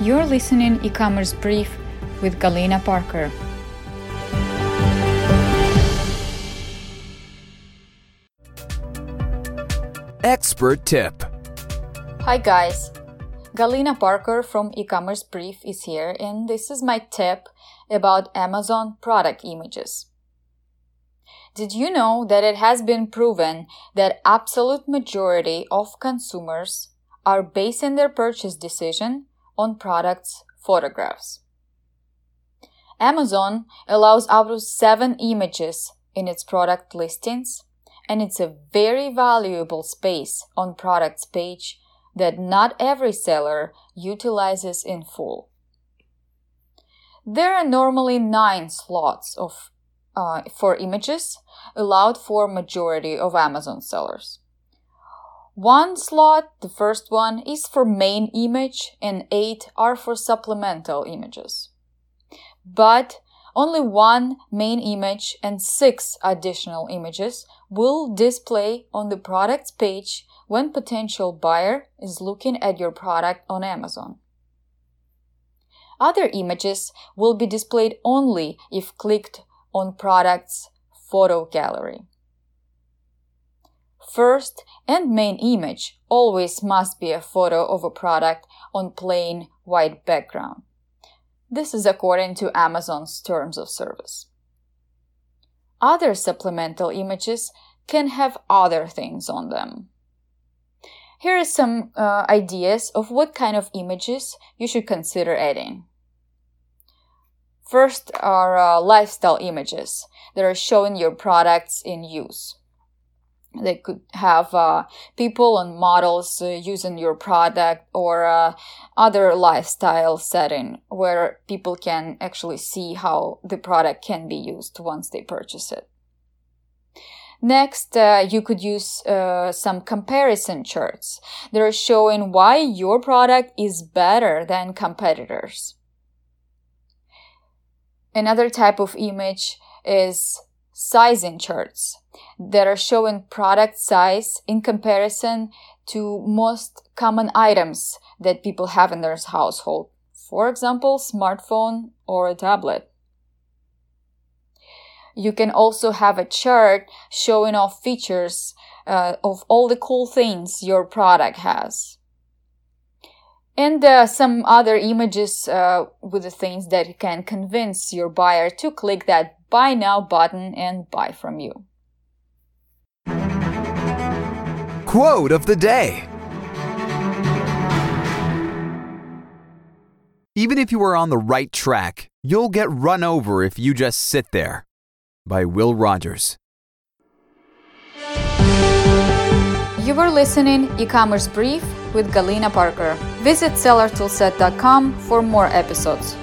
You're listening e-commerce brief with Galyna Parker. Expert tip. Hi guys. Galyna Parker from e-commerce brief is here and this is my tip about Amazon product images. Did you know that it has been proven that absolute majority of consumers are basing their purchase decision on products photographs? Amazon allows up to 7 images in its product listings and it's a very valuable space on products page that not every seller utilizes in full. There are normally 9 slots of uh, for images allowed for majority of Amazon sellers. One slot, the first one, is for main image and eight are for supplemental images. But only one main image and six additional images will display on the products page when potential buyer is looking at your product on Amazon. Other images will be displayed only if clicked on product's photo gallery. First and main image always must be a photo of a product on plain white background. This is according to Amazon's terms of service. Other supplemental images can have other things on them. Here are some uh, ideas of what kind of images you should consider adding. First are uh, lifestyle images that are showing your products in use. They could have uh, people and models uh, using your product or uh, other lifestyle setting where people can actually see how the product can be used once they purchase it. Next, uh, you could use uh, some comparison charts that are showing why your product is better than competitors. Another type of image is sizing charts that are showing product size in comparison to most common items that people have in their household. For example, smartphone or a tablet. You can also have a chart showing off features uh, of all the cool things your product has and uh, some other images uh, with the things that can convince your buyer to click that buy now button and buy from you. Quote of the day Even if you are on the right track, you'll get run over if you just sit there. By Will Rogers. You were listening e-commerce brief with Galyna Parker. Visit sellertoolset.com for more episodes.